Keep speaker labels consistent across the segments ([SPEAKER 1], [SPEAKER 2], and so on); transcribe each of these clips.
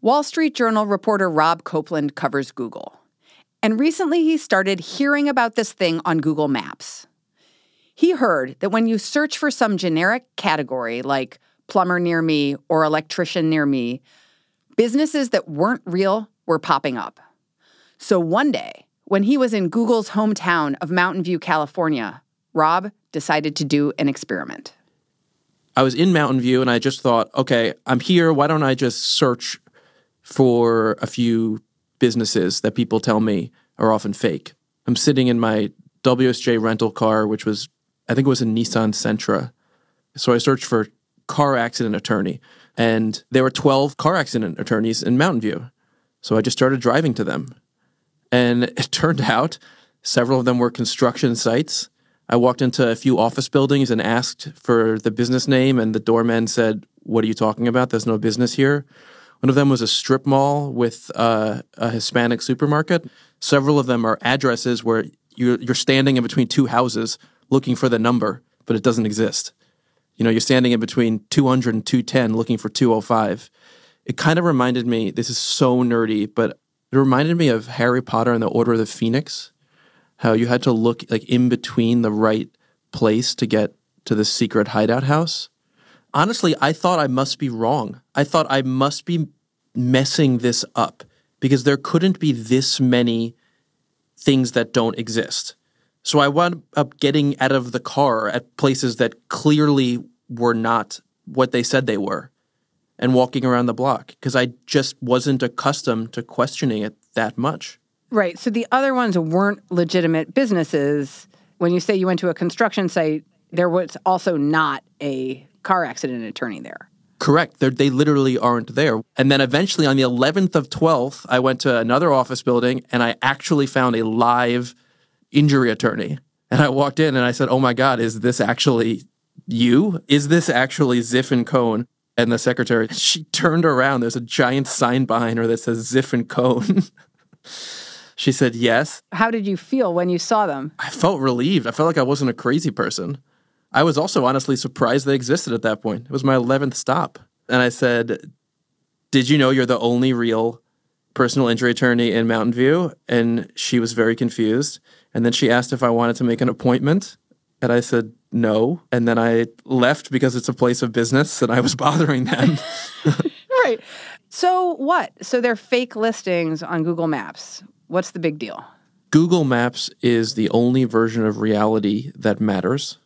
[SPEAKER 1] Wall Street Journal reporter Rob Copeland covers Google. And recently he started hearing about this thing on Google Maps. He heard that when you search for some generic category like plumber near me or electrician near me, businesses that weren't real were popping up. So one day, when he was in Google's hometown of Mountain View, California, Rob decided to do an experiment.
[SPEAKER 2] I was in Mountain View and I just thought, okay, I'm here. Why don't I just search for a few businesses that people tell me are often fake? I'm sitting in my WSJ rental car, which was, I think it was a Nissan Sentra. So I searched for car accident attorney, and there were 12 car accident attorneys in Mountain View. So I just started driving to them. And it turned out several of them were construction sites. I walked into a few office buildings and asked for the business name, and the doorman said, What are you talking about? There's no business here. One of them was a strip mall with uh, a Hispanic supermarket. Several of them are addresses where you're, you're standing in between two houses looking for the number, but it doesn't exist. You know, you're standing in between 200 and 210 looking for 205. It kind of reminded me, this is so nerdy, but it reminded me of Harry Potter and the Order of the Phoenix, how you had to look like in between the right place to get to the secret hideout house. Honestly, I thought I must be wrong. I thought I must be messing this up because there couldn't be this many things that don't exist. So I wound up getting out of the car at places that clearly were not what they said they were and walking around the block because I just wasn't accustomed to questioning it that much.
[SPEAKER 1] Right. So the other ones weren't legitimate businesses. When you say you went to a construction site, there was also not a car accident attorney there.
[SPEAKER 2] Correct. They're, they literally aren't there. And then eventually on the 11th of 12th, I went to another office building and I actually found a live injury attorney. And I walked in and I said, Oh my God, is this actually you? Is this actually Ziff and Cohn? And the secretary, she turned around. There's a giant sign behind her that says Ziff and Cohn. she said, Yes.
[SPEAKER 1] How did you feel when you saw them?
[SPEAKER 2] I felt relieved. I felt like I wasn't a crazy person. I was also honestly surprised they existed at that point. It was my 11th stop. And I said, Did you know you're the only real personal injury attorney in Mountain View? And she was very confused. And then she asked if I wanted to make an appointment. And I said, no. And then I left because it's a place of business and I was bothering them.
[SPEAKER 1] right. So what? So they're fake listings on Google Maps. What's the big deal?
[SPEAKER 2] Google Maps is the only version of reality that matters.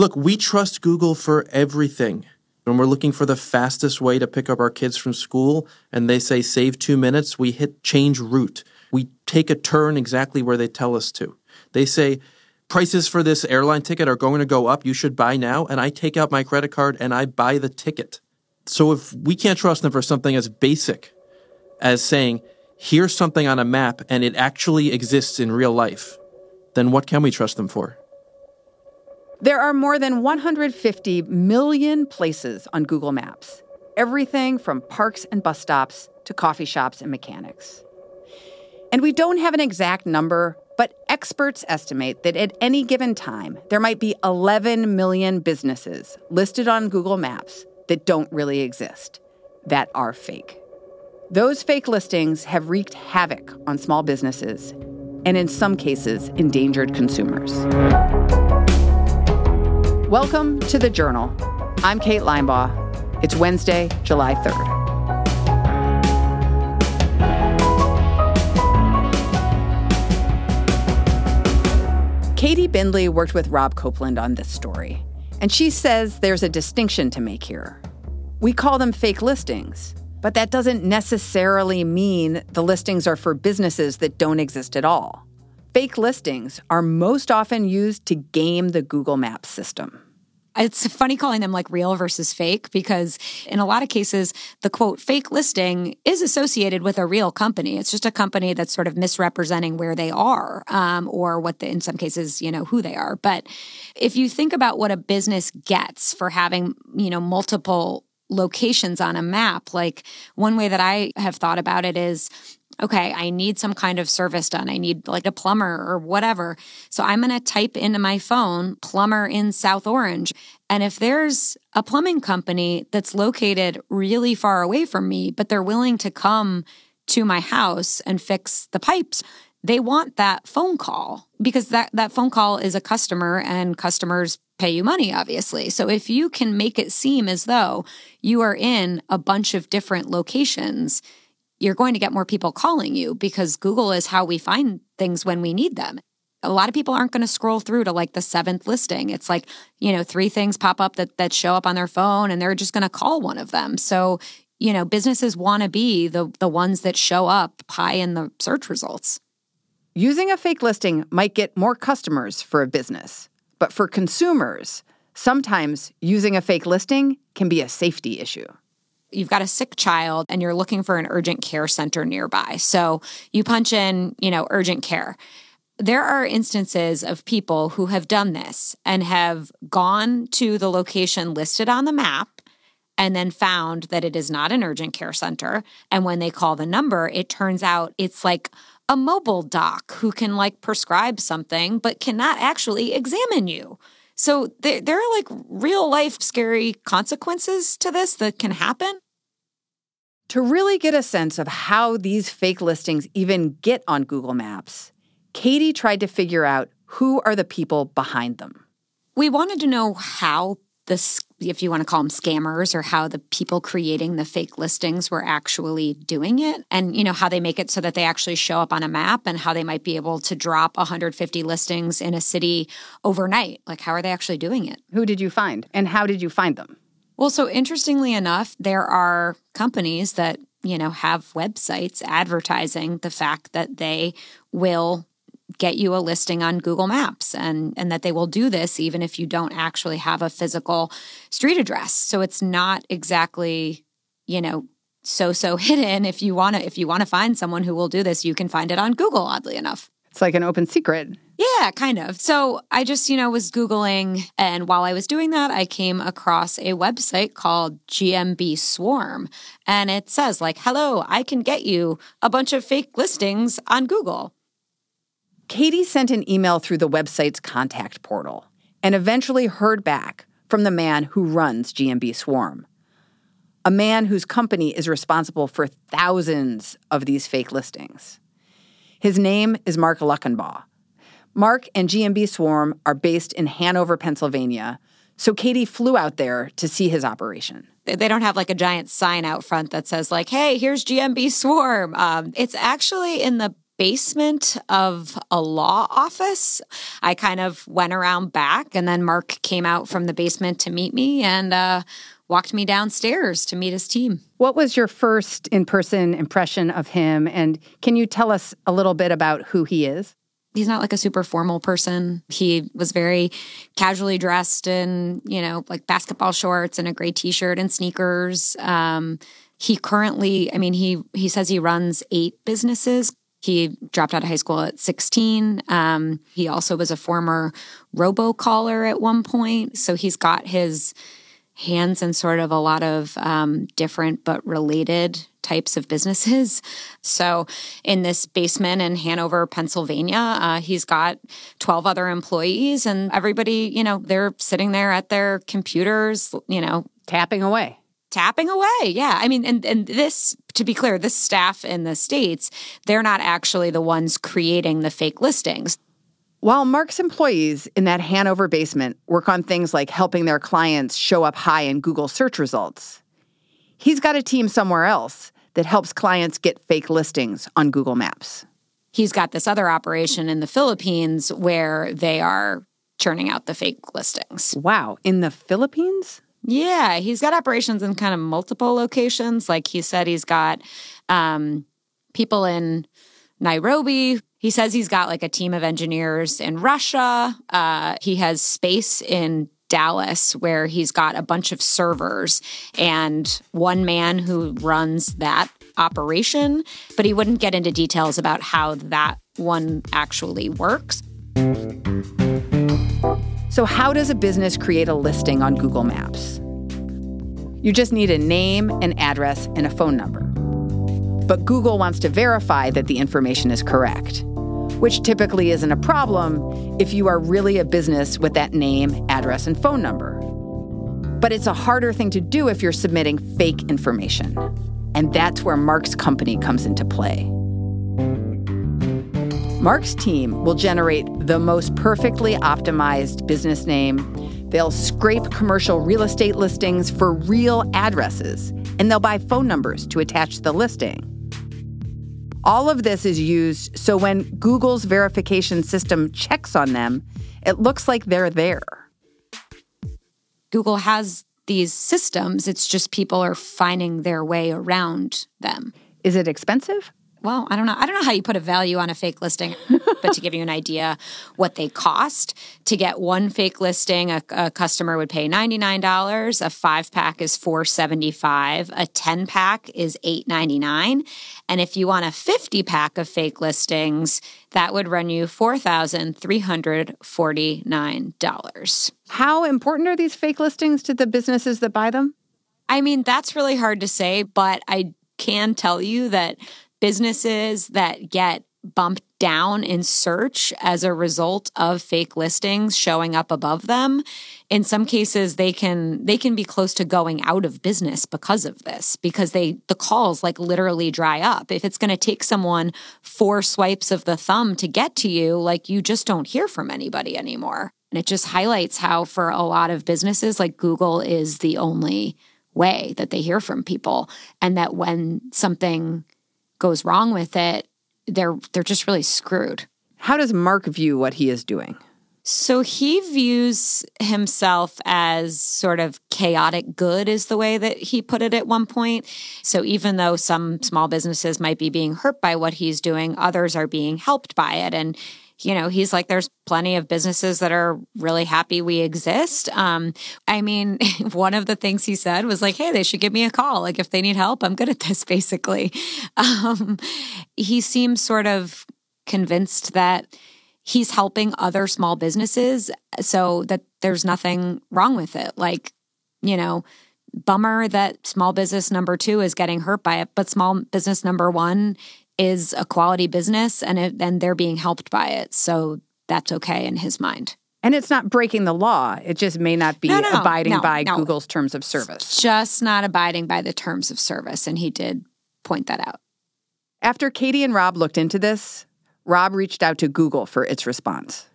[SPEAKER 2] Look, we trust Google for everything. When we're looking for the fastest way to pick up our kids from school and they say save two minutes, we hit change route. We take a turn exactly where they tell us to. They say, prices for this airline ticket are going to go up. You should buy now. And I take out my credit card and I buy the ticket. So if we can't trust them for something as basic as saying, here's something on a map and it actually exists in real life, then what can we trust them for?
[SPEAKER 1] There are more than 150 million places on Google Maps, everything from parks and bus stops to coffee shops and mechanics. And we don't have an exact number, but experts estimate that at any given time, there might be 11 million businesses listed on Google Maps that don't really exist, that are fake. Those fake listings have wreaked havoc on small businesses and, in some cases, endangered consumers. Welcome to The Journal. I'm Kate Linebaugh. It's Wednesday, July 3rd. Katie Bindley worked with Rob Copeland on this story, and she says there's a distinction to make here. We call them fake listings, but that doesn't necessarily mean the listings are for businesses that don't exist at all. Fake listings are most often used to game the Google Maps system.
[SPEAKER 3] It's funny calling them like real versus fake because in a lot of cases, the quote fake listing is associated with a real company. It's just a company that's sort of misrepresenting where they are um, or what, the, in some cases, you know, who they are. But if you think about what a business gets for having, you know, multiple locations on a map, like one way that I have thought about it is okay, I need some kind of service done. I need like a plumber or whatever. So I'm going to type into my phone plumber in South Orange. And if there's a plumbing company that's located really far away from me, but they're willing to come to my house and fix the pipes, they want that phone call because that, that phone call is a customer and customers pay you money, obviously. So if you can make it seem as though you are in a bunch of different locations, you're going to get more people calling you because Google is how we find things when we need them. A lot of people aren't going to scroll through to like the seventh listing. It's like, you know, three things pop up that, that show up on their phone and they're just going to call one of them. So, you know, businesses want to be the, the ones that show up high in the search results.
[SPEAKER 1] Using a fake listing might get more customers for a business, but for consumers, sometimes using a fake listing can be a safety issue
[SPEAKER 3] you've got a sick child and you're looking for an urgent care center nearby. So you punch in, you know, urgent care. There are instances of people who have done this and have gone to the location listed on the map and then found that it is not an urgent care center. And when they call the number, it turns out it's like a mobile doc who can like prescribe something but cannot actually examine you. So there, there are like real life scary consequences to this that can happen.
[SPEAKER 1] To really get a sense of how these fake listings even get on Google Maps, Katie tried to figure out who are the people behind them.
[SPEAKER 3] We wanted to know how the if you want to call them scammers or how the people creating the fake listings were actually doing it and you know how they make it so that they actually show up on a map and how they might be able to drop 150 listings in a city overnight. Like how are they actually doing it?
[SPEAKER 1] Who did you find? And how did you find them?
[SPEAKER 3] Well so interestingly enough there are companies that you know have websites advertising the fact that they will get you a listing on Google Maps and and that they will do this even if you don't actually have a physical street address. So it's not exactly, you know, so so hidden if you want to if you want to find someone who will do this, you can find it on Google oddly enough.
[SPEAKER 1] It's like an open secret.
[SPEAKER 3] Yeah, kind of. So I just, you know, was Googling. And while I was doing that, I came across a website called GMB Swarm. And it says, like, hello, I can get you a bunch of fake listings on Google.
[SPEAKER 1] Katie sent an email through the website's contact portal and eventually heard back from the man who runs GMB Swarm, a man whose company is responsible for thousands of these fake listings. His name is Mark Luckenbaugh. Mark and GMB Swarm are based in Hanover, Pennsylvania, so Katie flew out there to see his operation.
[SPEAKER 3] They don't have like a giant sign out front that says like, "Hey, here's GMB Swarm." Um, it's actually in the basement of a law office. I kind of went around back, and then Mark came out from the basement to meet me and uh, walked me downstairs to meet his team.
[SPEAKER 1] What was your first in person impression of him? And can you tell us a little bit about who he is?
[SPEAKER 3] He's not like a super formal person. He was very casually dressed in, you know, like basketball shorts and a gray t shirt and sneakers. Um, he currently, I mean, he he says he runs eight businesses he dropped out of high school at 16. Um, he also was a former robocaller at one point. So he's got his hands in sort of a lot of um, different but related types of businesses. So, in this basement in Hanover, Pennsylvania, uh, he's got 12 other employees, and everybody, you know, they're sitting there at their computers, you know,
[SPEAKER 1] tapping away
[SPEAKER 3] tapping away. Yeah. I mean, and, and this, to be clear, this staff in the States, they're not actually the ones creating the fake listings.
[SPEAKER 1] While Mark's employees in that Hanover basement work on things like helping their clients show up high in Google search results, he's got a team somewhere else that helps clients get fake listings on Google Maps.
[SPEAKER 3] He's got this other operation in the Philippines where they are churning out the fake listings.
[SPEAKER 1] Wow. In the Philippines?
[SPEAKER 3] Yeah, he's got operations in kind of multiple locations. Like he said, he's got um, people in Nairobi. He says he's got like a team of engineers in Russia. Uh, he has space in Dallas, where he's got a bunch of servers and one man who runs that operation, but he wouldn't get into details about how that one actually works.
[SPEAKER 1] So, how does a business create a listing on Google Maps? You just need a name, an address, and a phone number. But Google wants to verify that the information is correct, which typically isn't a problem if you are really a business with that name, address, and phone number. But it's a harder thing to do if you're submitting fake information. And that's where Mark's company comes into play. Mark's team will generate the most perfectly optimized business name. They'll scrape commercial real estate listings for real addresses, and they'll buy phone numbers to attach to the listing. All of this is used so when Google's verification system checks on them, it looks like they're there.
[SPEAKER 3] Google has these systems, it's just people are finding their way around them.
[SPEAKER 1] Is it expensive?
[SPEAKER 3] Well, I don't know. I don't know how you put a value on a fake listing, but to give you an idea what they cost to get one fake listing, a, a customer would pay $99. A 5 pack is 475, a 10 pack is 899, and if you want a 50 pack of fake listings, that would run you $4,349.
[SPEAKER 1] How important are these fake listings to the businesses that buy them?
[SPEAKER 3] I mean, that's really hard to say, but I can tell you that businesses that get bumped down in search as a result of fake listings showing up above them in some cases they can they can be close to going out of business because of this because they the calls like literally dry up. If it's going to take someone four swipes of the thumb to get to you like you just don't hear from anybody anymore. And it just highlights how for a lot of businesses like Google is the only way that they hear from people and that when something goes wrong with it, they're they're just really screwed.
[SPEAKER 1] How does Mark view what he is doing?
[SPEAKER 3] So he views himself as sort of chaotic good, is the way that he put it at one point. So even though some small businesses might be being hurt by what he's doing, others are being helped by it. And you know, he's like, there's plenty of businesses that are really happy we exist. Um, I mean, one of the things he said was like, hey, they should give me a call. Like, if they need help, I'm good at this, basically. Um, he seems sort of convinced that he's helping other small businesses so that there's nothing wrong with it. Like, you know, bummer that small business number two is getting hurt by it, but small business number one is a quality business and it, and they're being helped by it. So that's okay in his mind.
[SPEAKER 1] And it's not breaking the law. It just may not be
[SPEAKER 3] no, no,
[SPEAKER 1] abiding
[SPEAKER 3] no,
[SPEAKER 1] by Google's terms of service.
[SPEAKER 3] Just not abiding by the terms of service. And he did point that out.
[SPEAKER 1] After Katie and Rob looked into this, Rob reached out to Google for its response.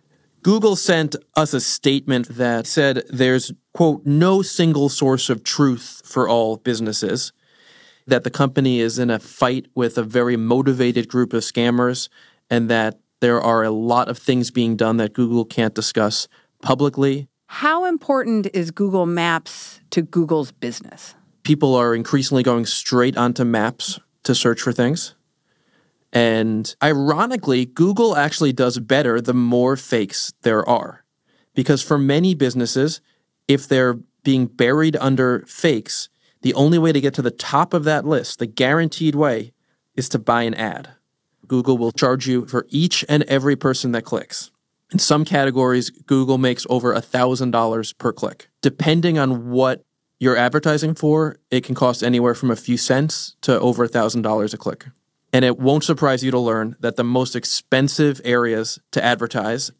[SPEAKER 2] Google sent us a statement that said there's, quote, no single source of truth for all businesses that the company is in a fight with a very motivated group of scammers and that there are a lot of things being done that Google can't discuss publicly.
[SPEAKER 1] How important is Google Maps to Google's business?
[SPEAKER 2] People are increasingly going straight onto Maps to search for things. And ironically, Google actually does better the more fakes there are. Because for many businesses, if they're being buried under fakes, the only way to get to the top of that list, the guaranteed way, is to buy an ad. Google will charge you for each and every person that clicks. In some categories, Google makes over $1,000 per click. Depending on what you're advertising for, it can cost anywhere from a few cents to over $1,000 a click. And it won't surprise you to learn that the most expensive areas to advertise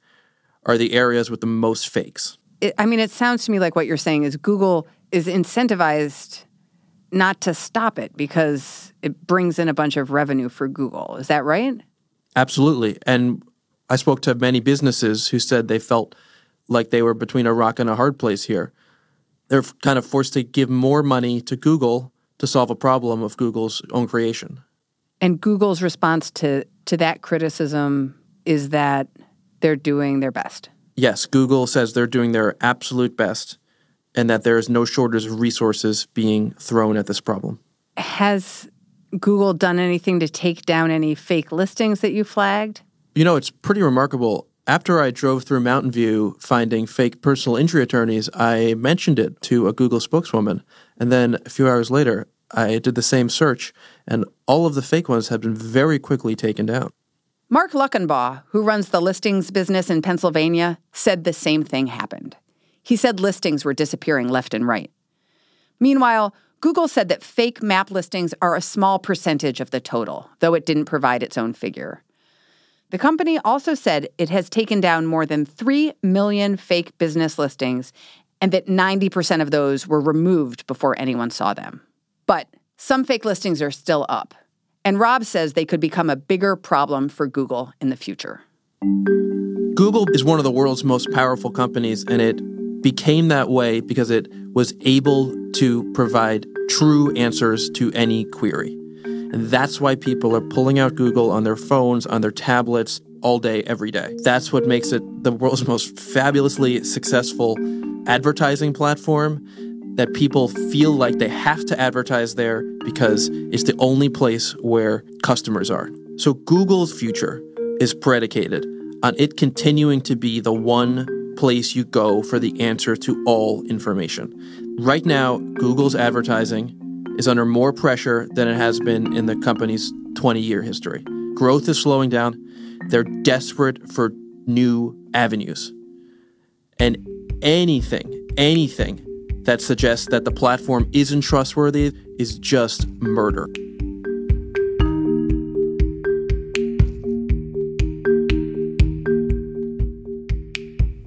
[SPEAKER 2] are the areas with the most fakes.
[SPEAKER 1] It, I mean, it sounds to me like what you're saying is Google is incentivized not to stop it because it brings in a bunch of revenue for Google. Is that right?
[SPEAKER 2] Absolutely. And I spoke to many businesses who said they felt like they were between a rock and a hard place here. They're kind of forced to give more money to Google to solve a problem of Google's own creation.
[SPEAKER 1] And Google's response to, to that criticism is that they're doing their best.
[SPEAKER 2] Yes, Google says they're doing their absolute best and that there is no shortage of resources being thrown at this problem.
[SPEAKER 1] Has Google done anything to take down any fake listings that you flagged?
[SPEAKER 2] You know, it's pretty remarkable. after I drove through Mountain View finding fake personal injury attorneys, I mentioned it to a Google spokeswoman. And then a few hours later, I did the same search, and all of the fake ones had been very quickly taken down.
[SPEAKER 1] Mark Luckenbaugh, who runs the listings business in Pennsylvania, said the same thing happened. He said listings were disappearing left and right. Meanwhile, Google said that fake map listings are a small percentage of the total, though it didn't provide its own figure. The company also said it has taken down more than 3 million fake business listings and that 90% of those were removed before anyone saw them. But some fake listings are still up. And Rob says they could become a bigger problem for Google in the future.
[SPEAKER 2] Google is one of the world's most powerful companies, and it became that way because it was able to provide true answers to any query. And that's why people are pulling out Google on their phones, on their tablets, all day, every day. That's what makes it the world's most fabulously successful advertising platform that people feel like they have to advertise there because it's the only place where customers are. So Google's future is predicated on it continuing to be the one place you go for the answer to all information. Right now, Google's advertising is under more pressure than it has been in the company's 20 year history. Growth is slowing down. They're desperate for new avenues. And anything, anything that suggests that the platform isn't trustworthy is just murder.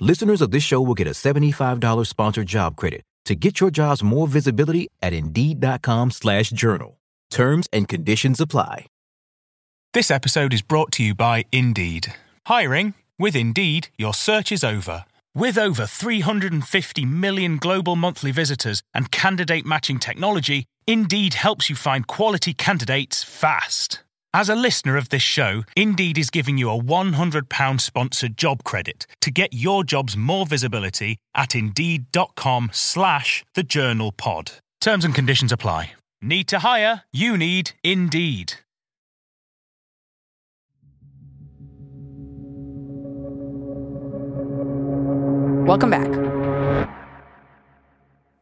[SPEAKER 4] Listeners of this show will get a $75 sponsored job credit to get your jobs more visibility at Indeed.com slash journal. Terms and conditions apply.
[SPEAKER 5] This episode is brought to you by Indeed. Hiring? With Indeed, your search is over. With over 350 million global monthly visitors and candidate matching technology, Indeed helps you find quality candidates fast. As a listener of this show, Indeed is giving you a £100 sponsored job credit to get your jobs more visibility at Indeed.com slash The Journal Pod. Terms and conditions apply. Need to hire? You need Indeed.
[SPEAKER 1] Welcome back.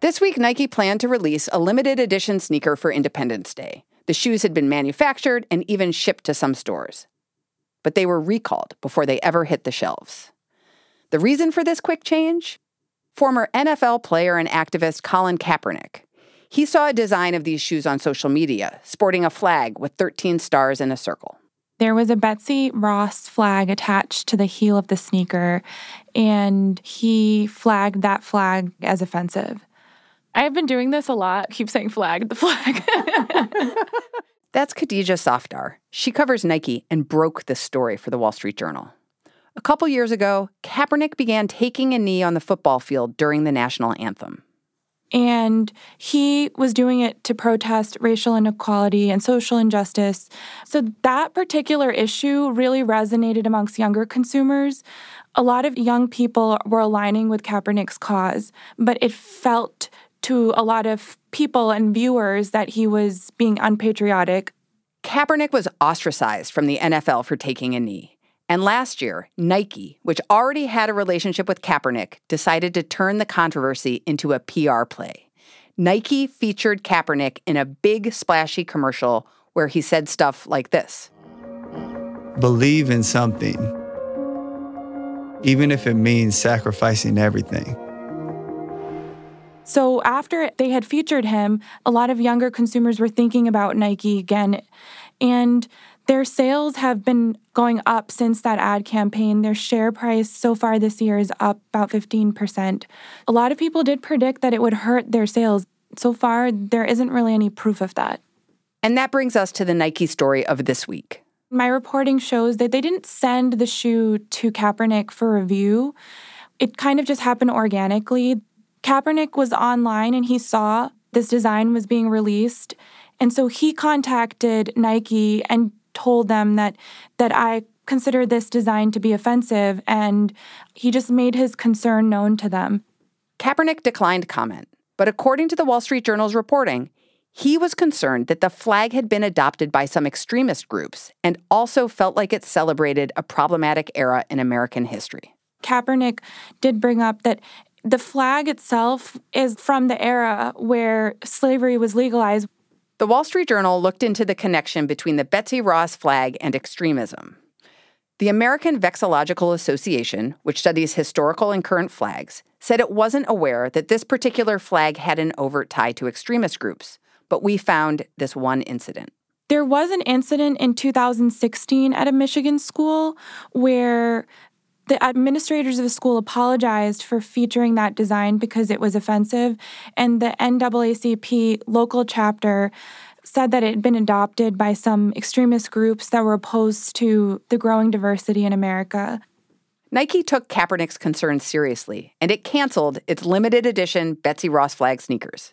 [SPEAKER 1] This week, Nike planned to release a limited edition sneaker for Independence Day. The shoes had been manufactured and even shipped to some stores. But they were recalled before they ever hit the shelves. The reason for this quick change? Former NFL player and activist Colin Kaepernick. He saw a design of these shoes on social media, sporting a flag with 13 stars in a circle.
[SPEAKER 6] There was a Betsy Ross flag attached to the heel of the sneaker, and he flagged that flag as offensive. I've been doing this a lot. Keep saying flag, the flag.
[SPEAKER 1] That's Khadija Safdar. She covers Nike and broke this story for the Wall Street Journal. A couple years ago, Kaepernick began taking a knee on the football field during the national anthem.
[SPEAKER 6] And he was doing it to protest racial inequality and social injustice. So that particular issue really resonated amongst younger consumers. A lot of young people were aligning with Kaepernick's cause, but it felt to a lot of people and viewers that he was being unpatriotic.
[SPEAKER 1] Kaepernick was ostracized from the NFL for taking a knee. And last year, Nike, which already had a relationship with Kaepernick, decided to turn the controversy into a PR play. Nike featured Kaepernick in a big, splashy commercial where he said stuff like this
[SPEAKER 7] Believe in something, even if it means sacrificing everything.
[SPEAKER 6] So, after they had featured him, a lot of younger consumers were thinking about Nike again. And their sales have been going up since that ad campaign. Their share price so far this year is up about 15%. A lot of people did predict that it would hurt their sales. So far, there isn't really any proof of that.
[SPEAKER 1] And that brings us to the Nike story of this week.
[SPEAKER 6] My reporting shows that they didn't send the shoe to Kaepernick for review. it kind of just happened organically. Kaepernick was online and he saw this design was being released. And so he contacted Nike and told them that that I consider this design to be offensive and he just made his concern known to them.
[SPEAKER 1] Kaepernick declined comment, but according to the Wall Street Journal's reporting, he was concerned that the flag had been adopted by some extremist groups and also felt like it celebrated a problematic era in American history.
[SPEAKER 6] Kaepernick did bring up that the flag itself is from the era where slavery was legalized.
[SPEAKER 1] The Wall Street Journal looked into the connection between the Betsy Ross flag and extremism. The American Vexillological Association, which studies historical and current flags, said it wasn't aware that this particular flag had an overt tie to extremist groups, but we found this one incident.
[SPEAKER 6] There was an incident in 2016 at a Michigan school where the administrators of the school apologized for featuring that design because it was offensive, and the NAACP local chapter said that it had been adopted by some extremist groups that were opposed to the growing diversity in America.
[SPEAKER 1] Nike took Kaepernick's concerns seriously, and it canceled its limited edition Betsy Ross flag sneakers.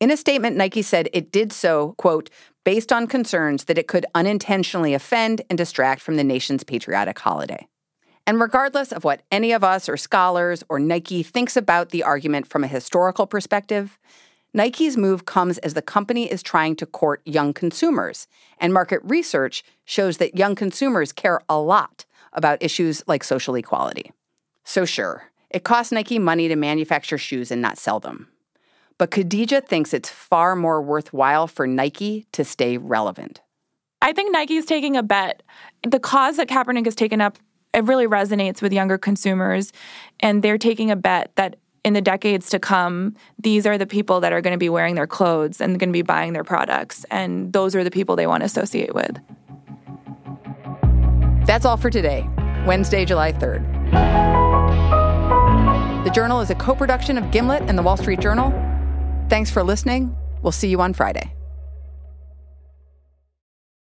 [SPEAKER 1] In a statement, Nike said it did so, quote, based on concerns that it could unintentionally offend and distract from the nation's patriotic holiday. And regardless of what any of us or scholars or Nike thinks about the argument from a historical perspective, Nike's move comes as the company is trying to court young consumers, and market research shows that young consumers care a lot about issues like social equality. So, sure, it costs Nike money to manufacture shoes and not sell them. But Khadija thinks it's far more worthwhile for Nike to stay relevant.
[SPEAKER 6] I think Nike's taking a bet. The cause that Kaepernick has taken up, it really resonates with younger consumers, and they're taking a bet that in the decades to come, these are the people that are going to be wearing their clothes and going to be buying their products, and those are the people they want to associate with.
[SPEAKER 1] That's all for today, Wednesday, July 3rd. The Journal is a co production of Gimlet and the Wall Street Journal. Thanks for listening. We'll see you on Friday.